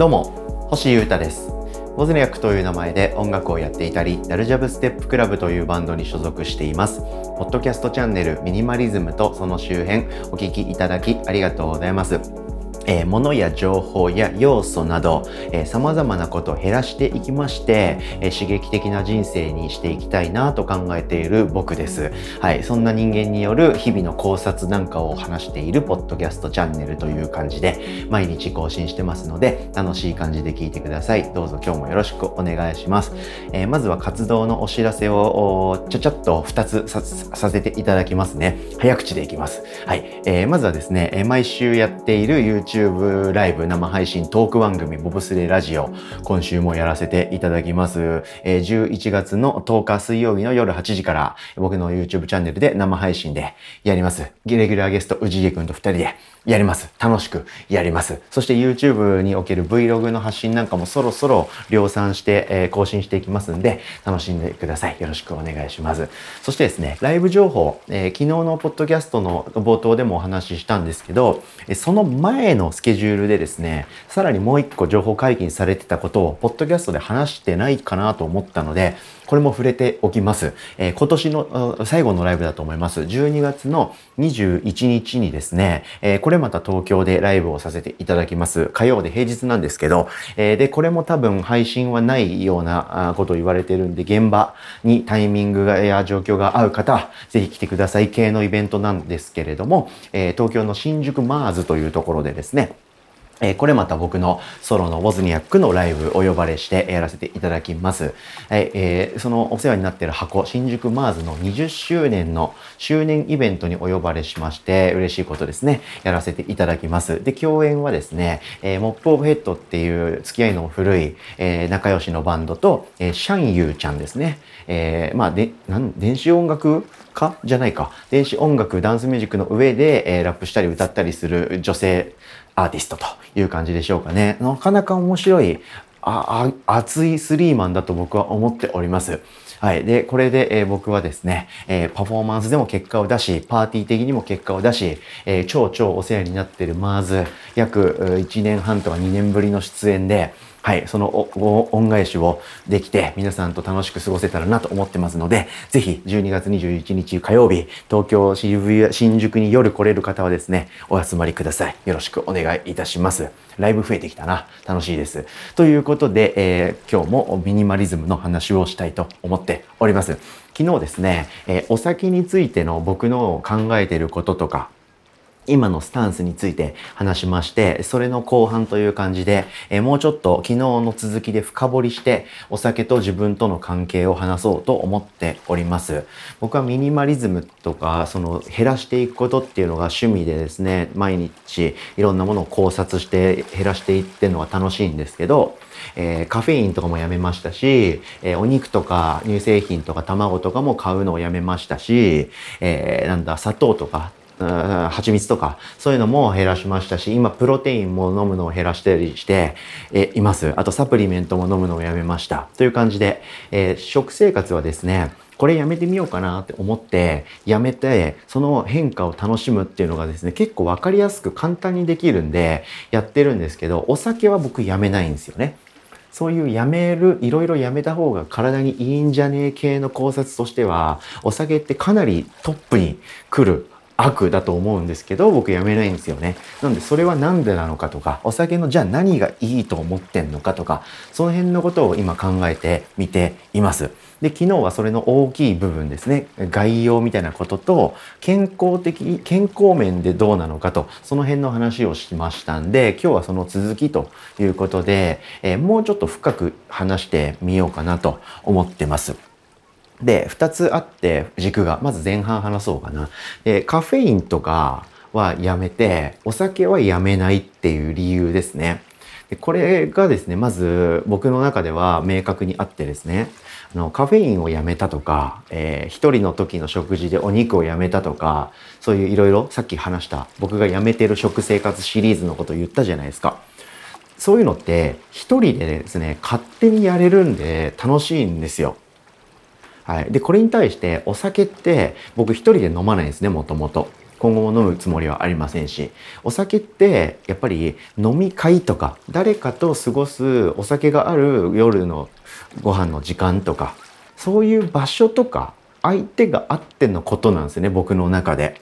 どうも星優太です。ボズニャックという名前で音楽をやっていたりダルジャブステップクラブというバンドに所属しています。ポッドキャストチャンネルミニマリズムとその周辺お聞きいただきありがとうございます。えー、物や情報や要素など、えー、様々なことを減らしていきまして、えー、刺激的な人生にしていきたいなと考えている僕です。はい。そんな人間による日々の考察なんかを話しているポッドキャストチャンネルという感じで、毎日更新してますので、楽しい感じで聞いてください。どうぞ今日もよろしくお願いします。えー、まずは活動のお知らせをちゃちゃっと2つさせていただきますね。早口でいきます。はい。えー、まずはですね、毎週やっている YouTube YouTube ライブ生配信トーク番組ボブスレラジオ今週もやらせていただきます。えー、11月の10日水曜日の夜8時から僕の YouTube チャンネルで生配信でやります。レギュラーゲスト氏家くんと2人でやります。楽しくやります。そして YouTube における Vlog の発信なんかもそろそろ量産して、えー、更新していきますんで楽しんでください。よろしくお願いします。そしてですね、ライブ情報、えー、昨日のポッドキャストの冒頭でもお話ししたんですけど、その前ののスケジュールでですね、さらにもう一個情報解禁されてたことを、ポッドキャストで話してないかなと思ったので、これも触れておきます。えー、今年の最後のライブだと思います。12月の21日にですね、えー、これまた東京でライブをさせていただきます。火曜で平日なんですけど、えー、で、これも多分配信はないようなことを言われてるんで、現場にタイミングや状況が合う方、ぜひ来てください系のイベントなんですけれども、え東京の新宿 MARZ というところでですね、えこれまた僕のソロの WOZNIAC のライブお呼ばれしてやらせていただきます。はい、えー、そのお世話になっている箱、新宿 MARZ の20周年の周年イベントにお呼ばれしまして、嬉しいことですね、やらせていただきます。で、共演はですね、えー、 Mop of Head っていう付き合いの古い、えー、仲良しのバンドと、え、シャンユーちゃんですね。え、まあ、で、なん、電子音楽家？じゃないか。電子音楽、ダンスミュージックの上で、え、ラップしたり歌ったりする女性アーティストという感じでしょうかね。なかなか面白い、あ、あ熱いスリーマンだと僕は思っております。はい。で、これで、えー、僕はですね、えー、パフォーマンスでも結果を出し、パーティー的にも結果を出し、えー、超超お世話になってるマーズ、約1年半とか2年ぶりの出演で、はい、その恩返しをできて皆さんと楽しく過ごせたらなと思ってますので、ぜひ12月21日火曜日、東京渋谷、新宿に夜来れる方はですね、お集まりください。よろしくお願いいたします。ライブ増えてきたな。楽しいです。ということで、えー、今日もミニマリズムの話をしたいと思っております。昨日ですね、えー、お酒についての僕の考えてることとか、今のスタンスについて話しまして、それの後半という感じで、えもうちょっと昨日の続きで深掘りして、お酒と自分との関係を話そうと思っております。僕はミニマリズムとか、その減らしていくことっていうのが趣味でですね、毎日いろんなものを考察して減らしていってるのが楽しいんですけど、えー、カフェインとかもやめましたし、えー、お肉とか乳製品とか卵とかも買うのをやめましたし、えー、なんだ、砂糖とか蜂蜜とか、そういうのも減らしましたし、今、プロテインも飲むのを減らしたりしてえいます。あと、サプリメントも飲むのをやめました。という感じで、えー、食生活はですね、これやめてみようかなって思って、やめて、その変化を楽しむっていうのがですね、結構わかりやすく簡単にできるんで、やってるんですけど、お酒は僕やめないんですよね。そういうやめる、いろいろやめた方が体にいいんじゃねえ系の考察としては、お酒ってかなりトップに来る悪だと思うんですけど、僕やめないんですよね。なんでそれは何でなのかとか、お酒のじゃあ何がいいと思ってんのかとか、その辺のことを今考えてみています。で、昨日はそれの大きい部分ですね、概要みたいなことと、健康的、健康面でどうなのかと、その辺の話をしましたんで、今日はその続きということで、えー、もうちょっと深く話してみようかなと思ってます。で、二つあって軸が、まず前半話そうかな。で、カフェインとかはやめて、お酒はやめないっていう理由ですね。でこれがですね、まず僕の中では明確にあってですね、あのカフェインをやめたとか、えー、一人の時の食事でお肉をやめたとか、そういういろいろさっき話した僕がやめてる食生活シリーズのことを言ったじゃないですか。そういうのって一人でですね、勝手にやれるんで楽しいんですよ。はい。で、これに対してお酒って僕一人で飲まないんですね、もともと。今後も飲むつもりはありませんしお酒ってやっぱり飲み会とか誰かと過ごすお酒がある夜のご飯の時間とかそういう場所とか相手があってのことなんですね僕の中で。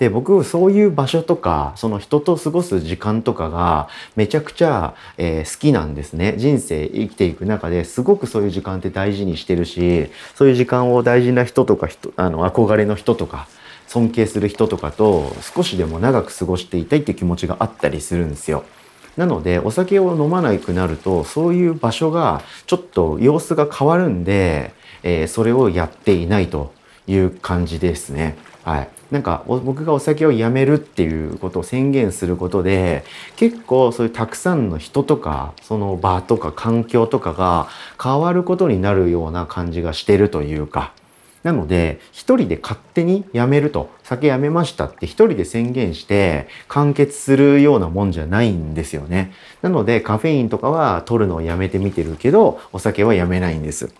で僕そういう場所とかその人と過ごす時間とかがめちゃくちゃ、えー、好きなんですね人生生きていく中ですごくそういう時間って大事にしてるしそういう時間を大事な人とか人あの憧れの人とか尊敬する人とかと少しでも長く過ごしていたいって気持ちがあったりするんですよ。なのでお酒を飲まなくなるとそういう場所がちょっと様子が変わるんで、えー、それをやっていないという感じですね。はい。なんか僕がお酒をやめるっていうことを宣言することで結構そういうたくさんの人とかその場とか環境とかが変わることになるような感じがしてるというか。なので一人で勝手にやめると酒やめましたって一人で宣言して完結するようなもんじゃないんですよね。なのでカフェインとかは取るのをやめてみてるけどお酒はやめないんです。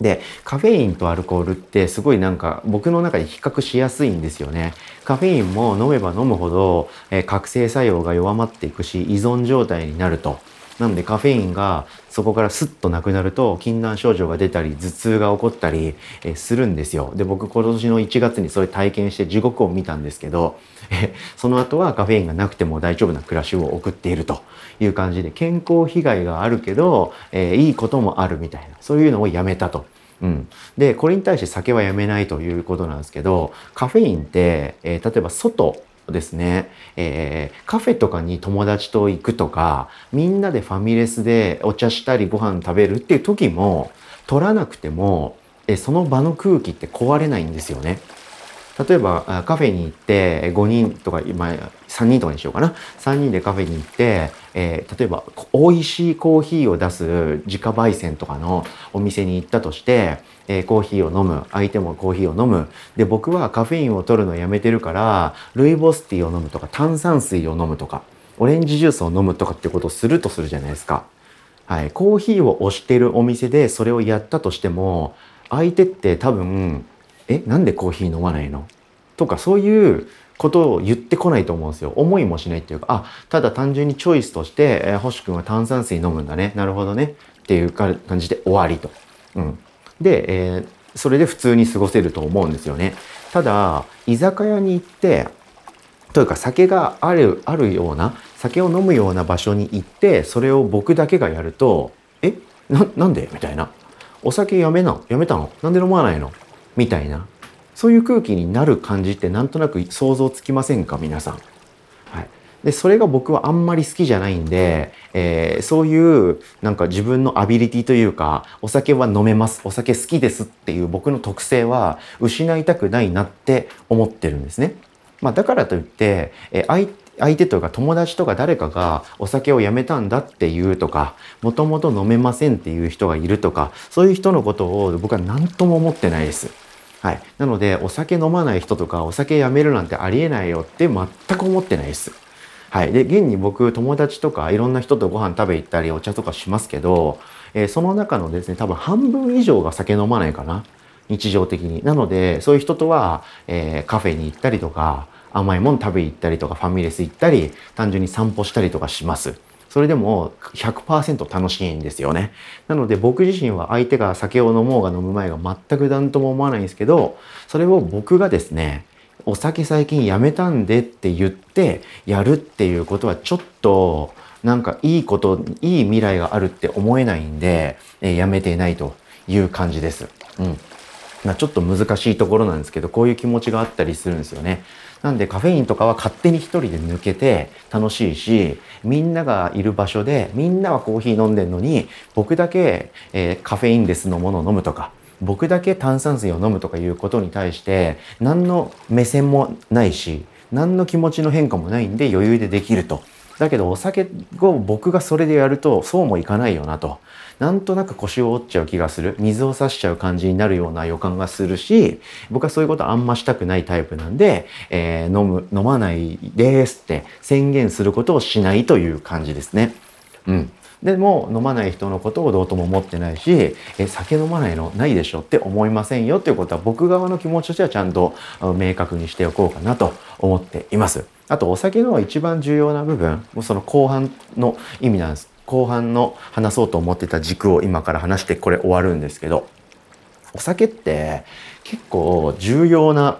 でカフェインとアルコールってすごいなんか僕の中で比較しやすいんですよねカフェインも飲めば飲むほど、えー、覚醒作用が弱まっていくし依存状態になるとなのでカフェインがそこからスッとなくなると禁断症状が出たり頭痛が起こったり、えするんですよ。で僕今年の1月にそれ体験して地獄を見たんですけど、え その後はカフェインがなくても大丈夫な暮らしを送っているという感じで健康被害があるけど、えー、いいこともあるみたいなそういうのをやめたと。うん、でこれに対して酒はやめないということなんですけどカフェインって、えー、例えば外ですね、えー、カフェとかに友達と行くとかみんなでファミレスでお茶したりご飯食べるっていう時も取らなくても、えその場の空気って壊れないんですよね。例えばカフェに行って5人とか今3人とかにしようかな。3人でカフェに行って、えー、例えば美味しいコーヒーを出す自家焙煎とかのお店に行ったとして、えー、コーヒーを飲む。相手もコーヒーを飲む。で僕はカフェインを取るのやめてるからルイボスティーを飲むとか炭酸水を飲むとかオレンジジュースを飲むとかってことをするとするじゃないですか。はい、コーヒーを推してるお店でそれをやったとしても相手って多分えなんでコーヒー飲まないの？とかそういうことを言ってこないと思うんですよ。思いもしないっていうか、あ、ただ単純にチョイスとして、えー、星君は炭酸水飲むんだね。なるほどね。っていう感じで終わりと。うん。で、えー、それで普通に過ごせると思うんですよね。ただ、居酒屋に行って、というか酒がある、あるような、酒を飲むような場所に行って、それを僕だけがやると、えな、なんで？みたいな。お酒やめな、やめたの？なんで飲まないの？みたいなそういう空気になる感じってなんとなく想像つきませんか？皆さん。はい、でそれが僕はあんまり好きじゃないんで、えー、そういうなんか自分のアビリティというかお酒は飲めますお酒好きですっていう僕の特性は失いたくないなって思ってるんですね。まあ、だからといって、えー、相相手とか友達とか誰かがお酒をやめたんだっていうとかもともと飲めませんっていう人がいるとかそういう人のことを僕は何とも思ってないです。はい、なのでお酒飲まない人とかお酒やめるなんてありえないよって全く思ってないです。はい、で現に僕友達とかいろんな人とご飯食べ行ったりお茶とかしますけど、えー、その中のですね多分半分以上が酒飲まないかな日常的に。なのでそういう人とは、えー、カフェに行ったりとか甘いもの食べ行ったりとかファミレス行ったり単純に散歩したりとかします。それでも100%楽しいんですよね。なので僕自身は相手が酒を飲もうが飲む前が全く何とも思わないんですけどそれを僕がですねお酒最近やめたんでって言ってやるっていうことはちょっとなんかいいこといい未来があるって思えないんで、えー、やめていないという感じです。うんま、ちょっと難しいところなんですけどこういう気持ちがあったりするんですよね。なんでカフェインとかは勝手に一人で抜けて楽しいしみんながいる場所でみんなはコーヒー飲んでんのに僕だけ、えー、カフェインレスのものを飲むとか僕だけ炭酸水を飲むとかいうことに対して何の目線もないし何の気持ちの変化もないんで余裕でできると。だけどお酒を僕がそれでやるとそうもいかないよなと。なんとなく腰を折っちゃう気がする。水を差しちゃう感じになるような予感がするし、僕はそういうことあんましたくないタイプなんで、えー、飲む、飲まないですって宣言することをしないという感じですね。うん。でも飲まない人のことをどうとも思ってないしえ酒飲まないのないでしょって思いませんよっていうことは僕側の気持ちとしてはちゃんと明確にしておこうかなと思っています。あとお酒の一番重要な部分その後半の意味なんです。後半の話そうと思ってた軸を今から話してこれ終わるんですけどお酒って結構重要な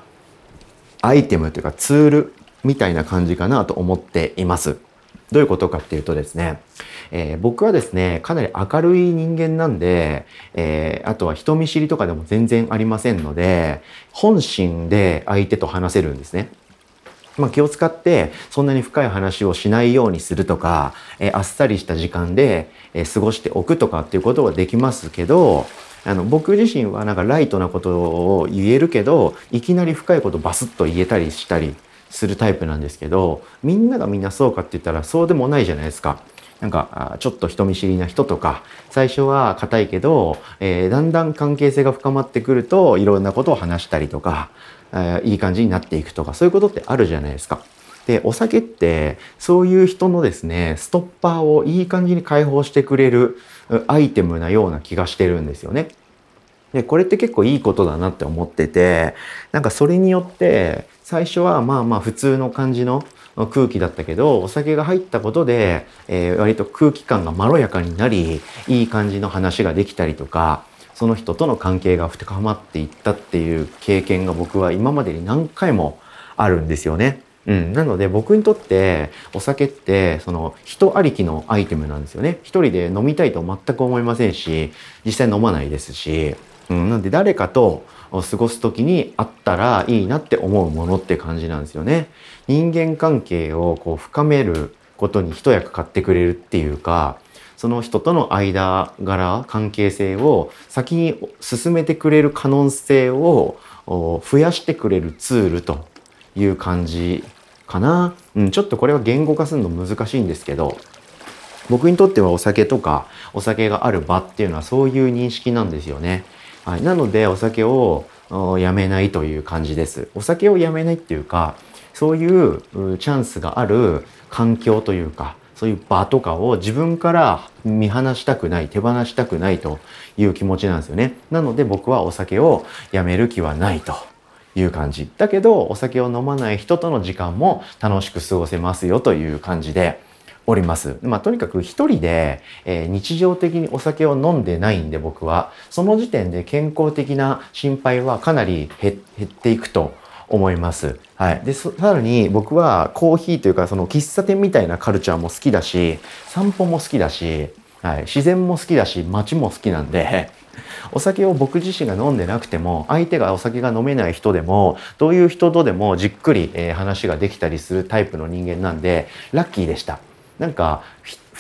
アイテムというかツールみたいな感じかなと思っています。どういうことかっていうとですね、えー、僕はですね、かなり明るい人間なんで、えー、あとは人見知りとかでも全然ありませんので、本心で相手と話せるんですね。まあ、気を使ってそんなに深い話をしないようにするとか、えー、あっさりした時間で、えー、過ごしておくとかっていうことはできますけど、あの僕自身はなんかライトなことを言えるけどいきなり深いことバスッと言えたりしたりするタイプなんですけどみんながみんなそうかって言ったらそうでもないじゃないですか。なんかちょっと人見知りな人とか最初は硬いけど、えー、だんだん関係性が深まってくるといろんなことを話したりとか、えー、いい感じになっていくとかそういうことってあるじゃないですか。でお酒ってそういう人のですねストッパーをいい感じに解放してくれるアイテムなような気がしてるんですよね。でこれって結構いいことだなって思っててなんかそれによって最初はまあまあ普通の感じの空気だったけどお酒が入ったことで、えー、割と空気感がまろやかになりいい感じの話ができたりとかその人との関係が深まっていったっていう経験が僕は今までに何回もあるんですよね。うん、なので僕にとってお酒ってその人ありきのアイテムなんですよね。一人で飲みたいと全く思いませんし実際飲まないですし、うん、なんで誰かと過ごす時にあったらいいなって思うものって感じなんですよね。人間関係をこう深めることに一役買ってくれるっていうかその人との間柄関係性を先に進めてくれる可能性を増やしてくれるツールという感じかな。うん、ちょっとこれは言語化するの難しいんですけど、僕にとってはお酒とかお酒がある場っていうのはそういう認識なんですよね。はい、なのでお酒をやめないという感じです。お酒をやめないっていうか、そういうチャンスがある環境というか、そういう場とかを自分から見放したくない、手放したくないという気持ちなんですよね。なので僕はお酒をやめる気はないと。いう感じ。だけど、お酒を飲まない人との時間も楽しく過ごせますよという感じでおります。まあ、とにかく一人で、えー、日常的にお酒を飲んでないんで僕は、その時点で健康的な心配はかなり減っていくと思います。はい。で、さらに僕はコーヒーというかその喫茶店みたいなカルチャーも好きだし、散歩も好きだし、はい。自然も好きだし、街も好きなんで、お酒を僕自身が飲んでなくても相手がお酒が飲めない人でもどういう人とでもじっくり、話ができたりするタイプの人間なんでラッキーでした。なんか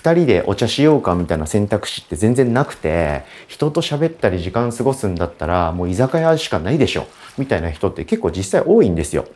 2人でお茶しようかみたいな選択肢って全然なくて人と喋ったり時間過ごすんだったらもう居酒屋しかないでしょみたいな人って結構実際多いんですよ。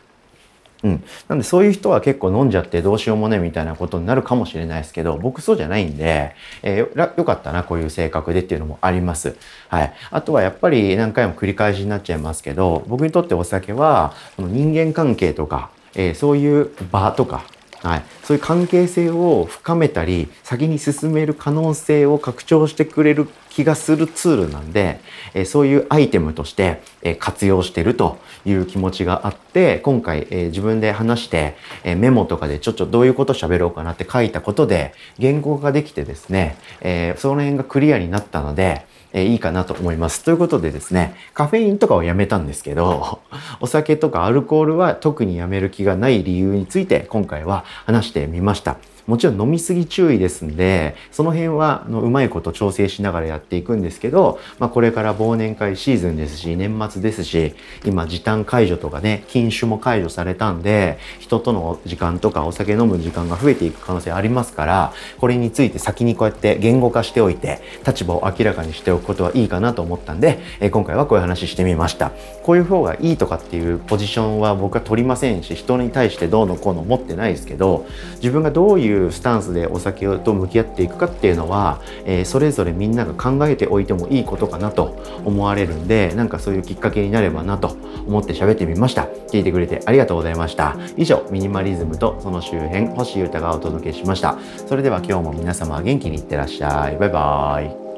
うん。なんでそういう人は結構飲んじゃってどうしようもねみたいなことになるかもしれないですけど、僕そうじゃないんで、えー、よかったな、こういう性格でっていうのもあります。はい。あとはやっぱり何回も繰り返しになっちゃいますけど、僕にとってお酒は、人間関係とか、えー、そういう場とか、はい、そういう関係性を深めたり先に進める可能性を拡張してくれる気がするツールなんで、えそういうアイテムとして、え活用してるという気持ちがあって今回、え自分で話して、えメモとかでちょっとどういうこと喋ろうかなって書いたことで言語化できてですね、えその辺がクリアになったのでえいいかなと思います。ということでですね、カフェインとかをやめたんですけど、お酒とかアルコールは特にやめる気がない理由について今回は話してみました。もちろん飲みすぎ注意ですんで、その辺はのうまいこと調整しながらやっていくんですけど、まあ、これから忘年会シーズンですし、年末ですし、今時短解除とかね、禁酒も解除されたんで、人との時間とかお酒飲む時間が増えていく可能性ありますから、これについて先にこうやって言語化しておいて、立場を明らかにしておくことはいいかなと思ったんで、え今回はこういう話してみました。こういう方がいいとかっていうポジションは僕は取りませんし、人に対してどうのこうの持ってないですけど、自分がどういういうスタンスでお酒と向き合っていくかっていうのは、えー、それぞれみんなが考えておいてもいいことかなと思われるんでなんかそういうきっかけになればなと思って喋ってみました。聞いてくれてありがとうございました。以上ミニマリズムとその周辺星優太がお届けしました。それでは今日も皆様元気にいってらっしゃい。バイバーイ。